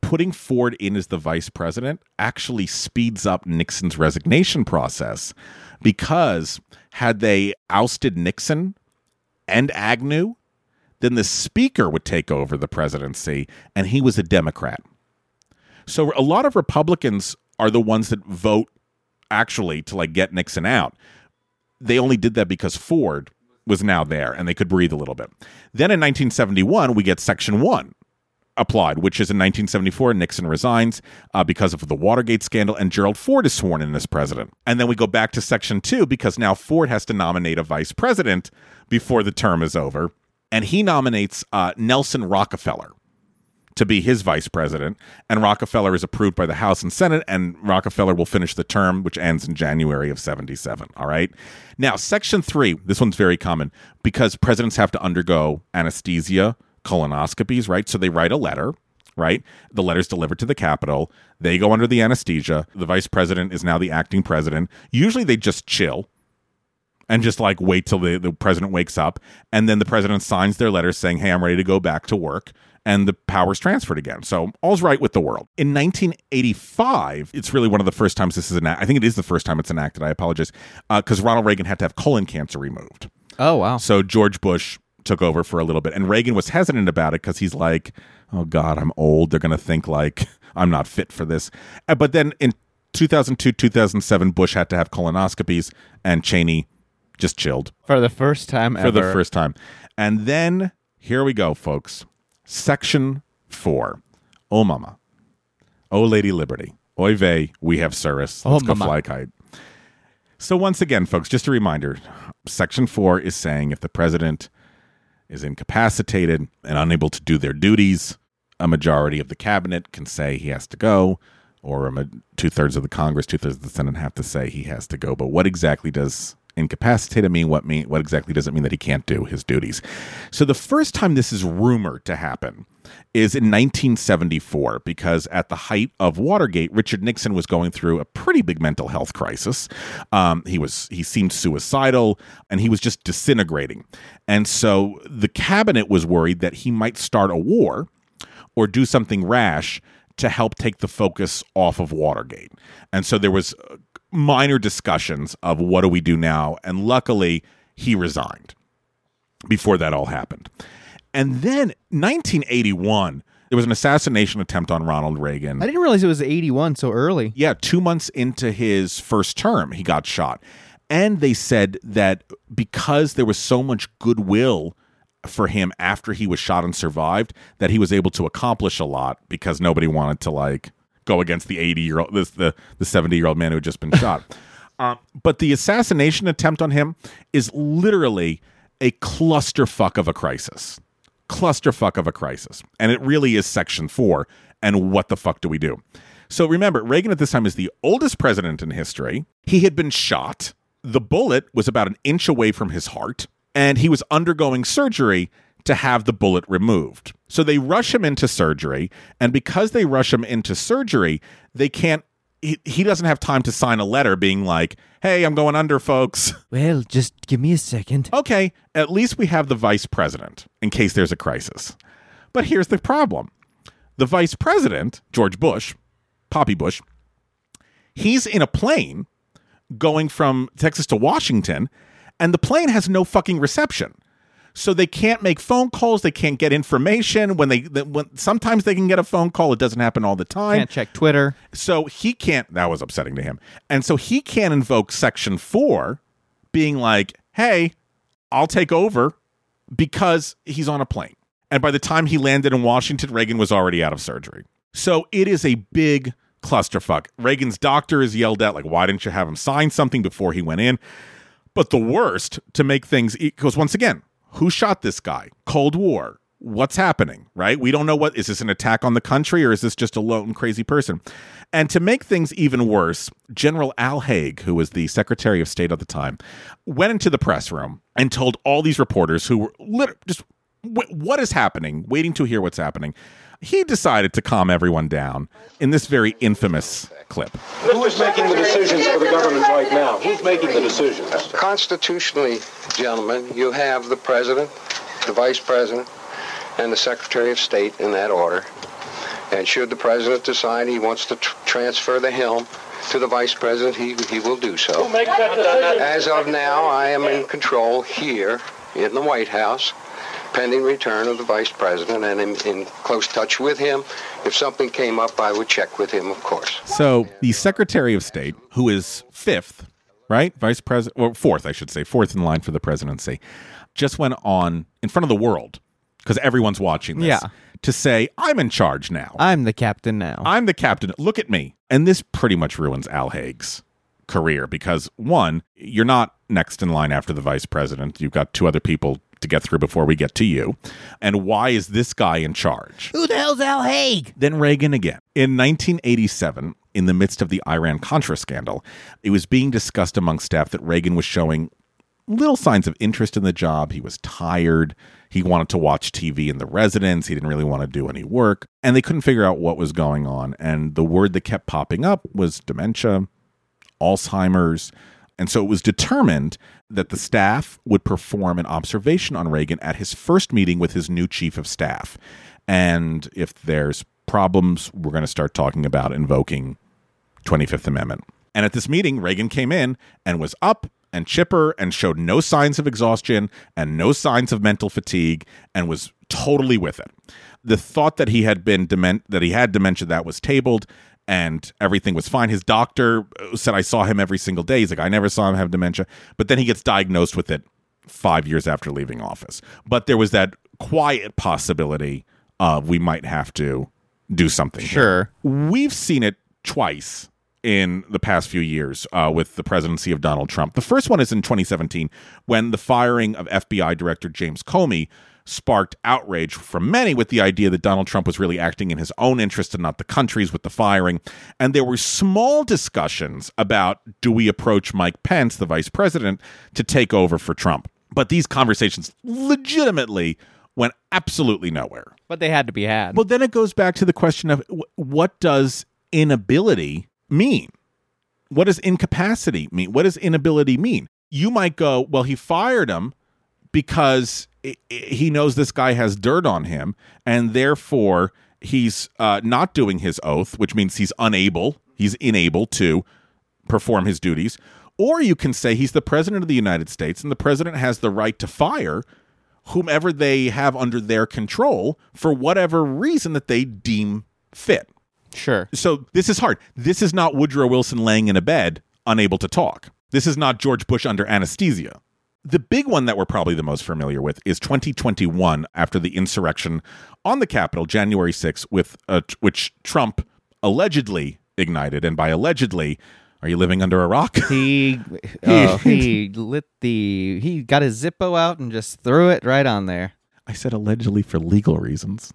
putting Ford in as the vice president actually speeds up Nixon's resignation process because had they ousted Nixon and Agnew, then the speaker would take over the presidency, and he was a Democrat. So a lot of Republicans are the ones that vote actually to like get Nixon out. They only did that because Ford was now there and they could breathe a little bit. Then in 1971, we get Section 1 applied, which is in 1974. Nixon resigns uh, because of the Watergate scandal, and Gerald Ford is sworn in as president. And then we go back to Section 2 because now Ford has to nominate a vice president before the term is over. And he nominates uh, Nelson Rockefeller to be his vice president, and Rockefeller is approved by the House and Senate, and Rockefeller will finish the term, which ends in January of 77. All right. Now, Section 3, this one's very common because presidents have to undergo anesthesia, colonoscopies, right? So they write a letter. Right? The letter's delivered to the Capitol. They go under the anesthesia. The vice president is now the acting president. Usually they just chill and just like wait till the, the president wakes up. And then the president signs their letter saying, Hey, I'm ready to go back to work. And the power's transferred again. So all's right with the world. In 1985, it's really one of the first times this is enacted. I think it is the first time it's enacted. I apologize. Uh, because Ronald Reagan had to have colon cancer removed. Oh wow. So George Bush took over for a little bit. And Reagan was hesitant about it because he's like, oh God, I'm old. They're going to think like I'm not fit for this. Uh, But then in 2002, 2007, Bush had to have colonoscopies and Cheney just chilled For the first time ever. for ever. the first time. And then here we go, folks. Section four. Oh, mama. Oh, Lady Liberty. Oy vey, we have service. Let's Oh, go mama. fly kite. So once again, folks, just a reminder. Section four is saying if the president is incapacitated and unable to do their duties, a majority of the cabinet can say he has to go, or two thirds of the Congress, two thirds of the Senate have to say he has to go. But what exactly does incapacitated mean? What mean? What exactly does it mean that he can't do his duties? So the first time this is rumored to happen is in 1974 because at the height of Watergate, Richard Nixon was going through a pretty big mental health crisis. Um, he was he seemed suicidal and he was just disintegrating, and so the cabinet was worried that he might start a war or do something rash to help take the focus off of Watergate. And so there was minor discussions of what do we do now and luckily he resigned before that all happened. And then 1981 there was an assassination attempt on Ronald Reagan. I didn't realize it was 81 so early. Yeah, two months into his first term, he got shot. And they said that because there was so much goodwill for him after he was shot and survived, that he was able to accomplish a lot because nobody wanted to like go against the 80 year old, this, the, the 70 year old man who had just been shot. Um, but the assassination attempt on him is literally a clusterfuck of a crisis. Clusterfuck of a crisis. And it really is section four. And what the fuck do we do? So remember, Reagan at this time is the oldest president in history. He had been shot. The bullet was about an inch away from his heart, and he was undergoing surgery to have the bullet removed. So they rush him into surgery, and because they rush him into surgery, they can't. He, he doesn't have time to sign a letter being like, hey, I'm going under, folks. Well, just give me a second. Okay, at least we have the vice president in case there's a crisis. But here's the problem the vice president, George Bush, Poppy Bush, he's in a plane going from Texas to Washington, and the plane has no fucking reception. So they can't make phone calls. They can't get information. When they, when sometimes they can get a phone call, it doesn't happen all the time. Can't check Twitter. So he can't, that was upsetting to him. And so he can't invoke Section 4 being like, hey, I'll take over because he's on a plane. And by the time he landed in Washington, Reagan was already out of surgery. So it is a big clusterfuck. Reagan's doctor is yelled at, like, why didn't you have him sign something before he went in? But the worst to make things, because once again, who shot this guy? Cold War. What's happening, right? We don't know what is this an attack on the country or is this just a lone crazy person? And to make things even worse, General Al Haig, who was the Secretary of State at the time, went into the press room and told all these reporters who were just what is happening, waiting to hear what's happening. He decided to calm everyone down in this very infamous clip. Who is making the decisions for the government right now? Who's making the decisions? Constitutionally, gentlemen, you have the president, the vice president, and the secretary of state in that order. And should the president decide he wants to tr- transfer the helm to the vice president, he, he will do so. Who makes that decision? As of now, I am in control here in the White House, pending return of the vice president, and in, in close touch with him. If something came up, I would check with him, of course. So the Secretary of State, who is fifth, right? Vice President, or fourth, I should say, fourth in line for the presidency, just went on in front of the world because everyone's watching this Yeah. to say, I'm in charge now. I'm the captain now. I'm the captain. Look at me. And this pretty much ruins Al Haig's career because one, you're not next in line after the vice president. You've got two other people to get through before we get to you. And why is this guy in charge? Who the hell's Al Haig? Then Reagan again. In 1987, in the midst of the Iran Contra scandal, it was being discussed among staff that Reagan was showing little signs of interest in the job. He was tired. He wanted to watch TV in the residence. He didn't really want to do any work. And they couldn't figure out what was going on. And the word that kept popping up was dementia, Alzheimer's. And so it was determined that the staff would perform an observation on Reagan at his first meeting with his new chief of staff. And if there's problems, we're going to start talking about invoking 25th Amendment. And at this meeting, Reagan came in and was up and chipper and showed no signs of exhaustion and no signs of mental fatigue and was totally with it. The thought that he had been dement- that he had dementia that was tabled and everything was fine. His doctor said I saw him every single day. He's like I never saw him have dementia, but then he gets diagnosed with it 5 years after leaving office. But there was that quiet possibility of we might have to do something. here. Sure. We've seen it twice in the past few years uh, with the presidency of Donald Trump. The first one is in 2017 when the firing of FBI Director James Comey sparked outrage from many with the idea that Donald Trump was really acting in his own interest and not the country's with the firing. And there were small discussions about do we approach Mike Pence, the vice president, to take over for Trump. But these conversations legitimately went absolutely nowhere. But they had to be had. Well, then it goes back to the question of what does inability mean? What does incapacity mean? What does inability mean? You might go, well, he fired him because i- i- he knows this guy has dirt on him, and therefore he's uh, not doing his oath, which means he's unable, he's unable to perform his duties. Or you can say he's the president of the United States, and the president has the right to fire whomever they have under their control for whatever reason that they deem fit. sure. So this is hard. This is not Woodrow Wilson laying in a bed, unable to talk. This is not George Bush under anesthesia. The big one that we're probably the most familiar with is 2021 after the insurrection on the Capitol, January 6th, with uh, which Trump allegedly ignited. And by allegedly, are you living under a rock? He oh, he lit the he got his Zippo out and just threw it right on there. I said allegedly for legal reasons.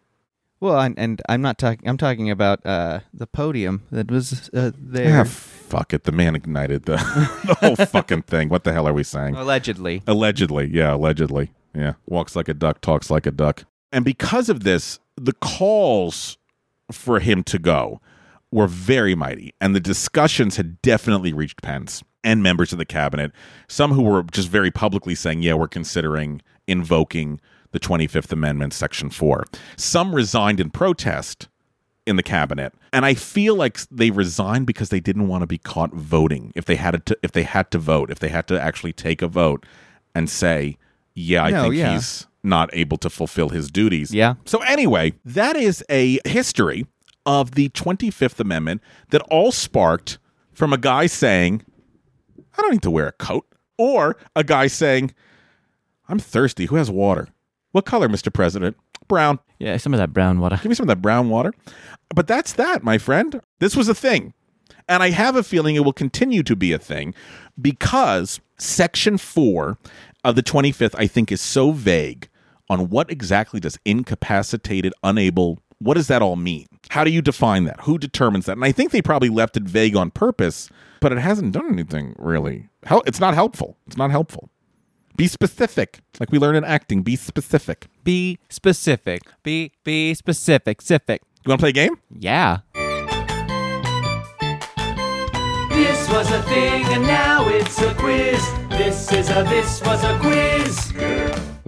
Well, and, and I'm not talking. I'm talking about uh, the podium that was uh, there Ah, fuck it. The man ignited the, the whole fucking thing. What the hell are we saying? allegedly. Allegedly. Yeah, allegedly. Yeah. Walks like a duck, talks like a duck. And because of this, the calls for him to go were very mighty. And the discussions had definitely reached Pence and members of the cabinet. Some who were just very publicly saying, yeah, we're considering invoking the 25th Amendment, Section 4. Some resigned in protest in the cabinet and i feel like they resigned because they didn't want to be caught voting if they had to if they had to vote if they had to actually take a vote and say yeah i No, think yeah. he's not able to fulfill his duties Yeah. so anyway that is a history of the 25th amendment that all sparked from a guy saying i don't need to wear a coat or a guy saying i'm thirsty who has water what color mr president brown Yeah, some of that brown water. Give me some of that brown water. But that's that, my friend. This was a thing. And I have a feeling it will continue to be a thing because Section 4 of the 25th, I think, is so vague on what exactly does incapacitated, unable, what does that all mean? How do you define that? Who determines that? And I think they probably left it vague on purpose, but it hasn't done anything really. It's not helpful. It's not helpful. Be specific. Like we learned in acting, be specific. Be specific. Be be specific. Specific. You want to play a game? Yeah. This was a thing and now it's a quiz. This is a this was a quiz.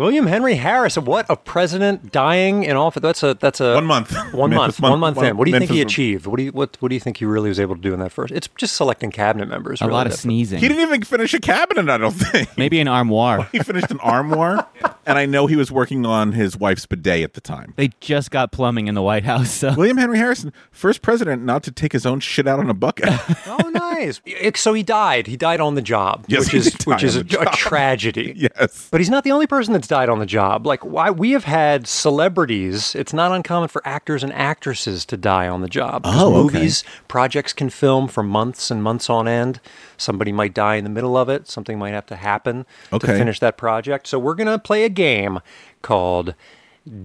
William Henry Harris. What a president dying in office. That's a that's a One month. One Memphis month. One month one- in. What do you think he achieved? What do you what what do you think he really was able to do in that first? It's just selecting cabinet members. A really. lot of That's- sneezing. He didn't even finish a cabinet, I don't think. Maybe an armoire. He finished an armoire, and I know he was working on his wife's bidet at the time. They just got plumbing in the White House. So. William Henry Harrison, first president not to take his own shit out on a bucket. Oh, nice. so he died. He died on the job, Yes, which he is did die which is a, a tragedy. yes. But he's not the only person that's died on the job. Like, why we have had celebrities. It's not uncommon for actors and actresses to die on the job. Oh, okay. movies, projects can film for months and months on end. Somebody might die in the middle of it. Something might have to happen Okay. to finish that project. So we're gonna play a game called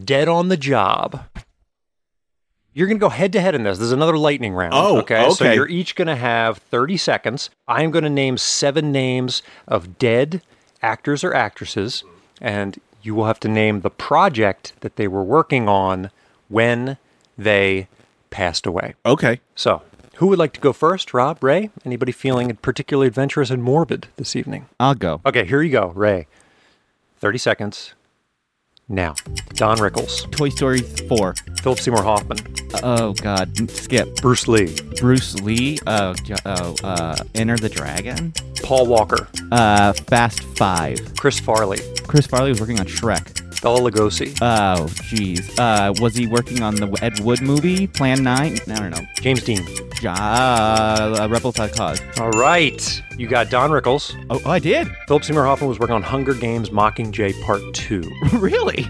Dead on the Job. You're going to go head to head in this. There's another lightning round. Oh, okay. So okay. you're each going to have 30 seconds. I'm going to name seven names of dead actors or actresses, and you will have to name the project that they were working on when they passed away. Okay. So, who would like to go first? Rob, Ray? Anybody feeling particularly adventurous and morbid this evening? I'll go. Okay, here you go, Ray. 30 seconds. Now, Don Rickles, Toy Story 4. Philip Seymour Hoffman, Oh, God. Skip. Bruce Lee, Bruce Lee. Oh, oh uh, Enter the Dragon. Paul Walker, Uh, Fast 5. Chris Farley, Chris Farley was working on Shrek. Bela Lugosi, Oh, jeez. Uh, was he working on the Ed Wood movie, Plan 9? I don't know. James Dean. Ja- uh, Rebel Without Cause. All right, you got Don Rickles. Oh, oh, I did? Philip Seymour Hoffman was working on Hunger Games Mockingjay Part 2. really?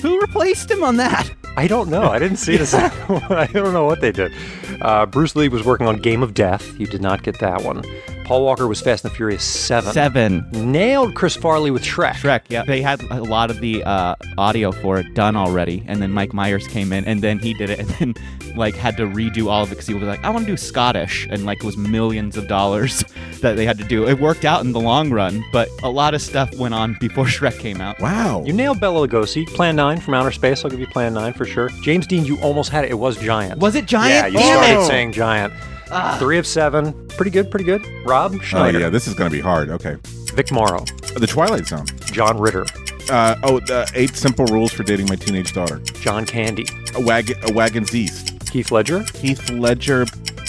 Who replaced him on that? I don't know. I didn't see this. I don't know what they did. Uh, Bruce Lee was working on Game of Death. You did not get that one. Paul Walker was Fast and the Furious 7. Seven. Nailed Chris Farley with Shrek. Shrek, yeah. They had a lot of the uh, audio for it done already, and then Mike Myers came in, and then he did it, and then like had to redo all of it because he was like, I want to do Scottish, and like it was millions of dollars that they had to do. It worked out in the long run, but a lot of stuff went on before Shrek came out. Wow. You nailed Bela Lugosi. Plan 9 from Outer Space. I'll give you Plan 9 for sure. James Dean, you almost had it. It was Giant. Was it Giant? Yeah, you Damn started it! saying Giant. Three of seven. Pretty good, pretty good. Rob Schneider. Oh yeah, this is going to be hard. Okay. Vic Morrow. The Twilight Zone. John Ritter. Uh, oh, the eight simple rules for dating my teenage daughter. John Candy. A wagon, a wagons east. Keith Ledger. Keith Ledger,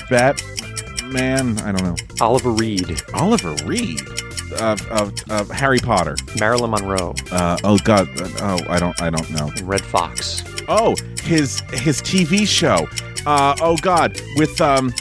Batman. I don't know. Oliver Reed. Oliver Reed. Of, of, of Harry Potter. Marilyn Monroe. Uh, oh God. uh, Oh, I don't. I don't know. Redd Foxx. Oh, his his TV show. Uh, oh God, with um,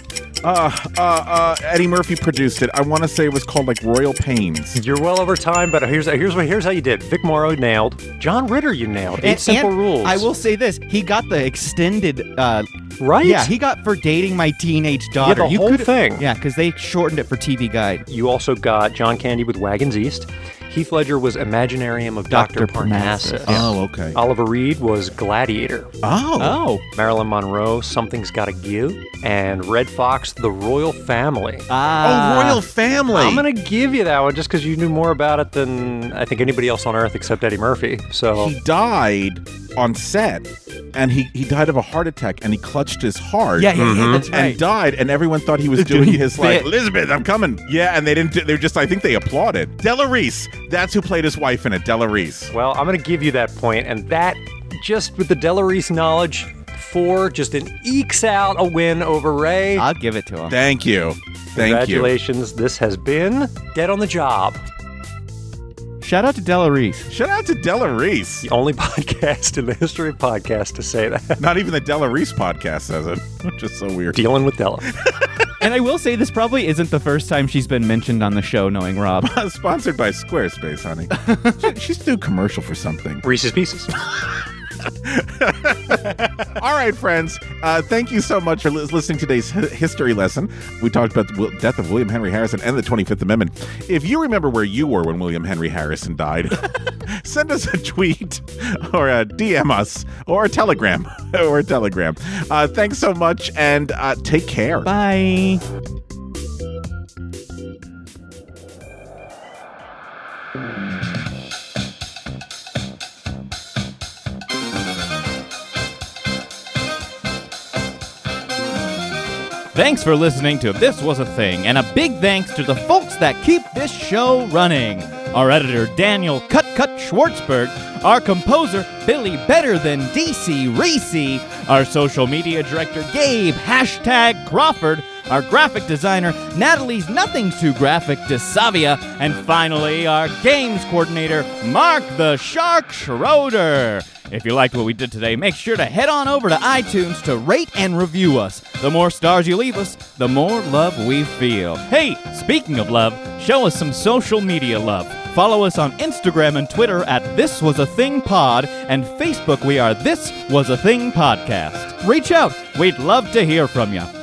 uh, uh, uh, Eddie Murphy produced it. I want to say it was called like Royal Pains. You're well over time, but here's here's what here's how you did. Vic Morrow nailed. John Ritter, you nailed. Eight And- simple and rules. I will say this: he got the extended, uh, Right? Yeah, he got for dating my teenage daughter. the You whole could- thing. Yeah, because they shortened it for TV Guide. You also got John Candy with Wagons East. Heath Ledger was Imaginarium of Dr. Dr. Parnassus. Parnassus. Oh, okay. Oliver Reed was Gladiator. Oh. Oh, Marilyn Monroe, Something's Gotta Give. And Redd Foxx, The Royal Family. Ah. Oh. Royal Family. I'm going to give you that one just because you knew more about it than I think anybody else on earth except Eddie Murphy. So, he died on set, and he he died of a heart attack, and he clutched his heart. Yeah, yeah, yeah, that's and right. died, and everyone thought he was doing Doing his like. Elizabeth, I'm coming. Yeah, and they didn't. do- They were just. I think they applauded. Della Reese. That's who played his wife in it. Della Reese. well, I'm going to give you that point, And that, just with the Della Reese knowledge, four just an ekes out a win over Ray. I'll give it to him. Thank you. Thank you. Congratulations. This has been Dead on the Job, Shout out to Della Reese. Shout out to Della Reese. the only podcast in the history of podcasts to say that. Not even the Della Reese podcast says it, which is so weird. Dealing with Della. And I will say this probably isn't the first time she's been mentioned on the show, knowing Rob. Sponsored by Squarespace, honey. she, she should do a commercial for something. Reese's Pieces. All right, friends. Uh, thank you so much for li- listening to today's hi- history lesson. We talked about the death of William Henry Harrison and the 25th Amendment. If you remember where you were when William Henry Harrison died, send us a tweet or a DM us or a telegram or a telegram. Uh, thanks so much and uh, take care. Bye. Thanks for listening to This Was a Thing, and a big thanks to the folks that keep this show running. Our editor, Daniel Cut Cut Schwartzberg, our composer, Billy Better Than DC Reese, our social media director, Gabe Hashtag Crawford, our graphic designer, Natalie's Nothing Too Graphic DeSavia, and finally, our games coordinator, Mark the Shark Schroeder. If you liked what we did today, make sure to head on over to iTunes to rate and review us. The more stars you leave us, the more love we feel. Hey, speaking of love, show us some social media love. Follow us on Instagram and Twitter at This Was a Thing Pod, and Facebook we are This Was a Thing Podcast. Reach out, we'd love to hear from you.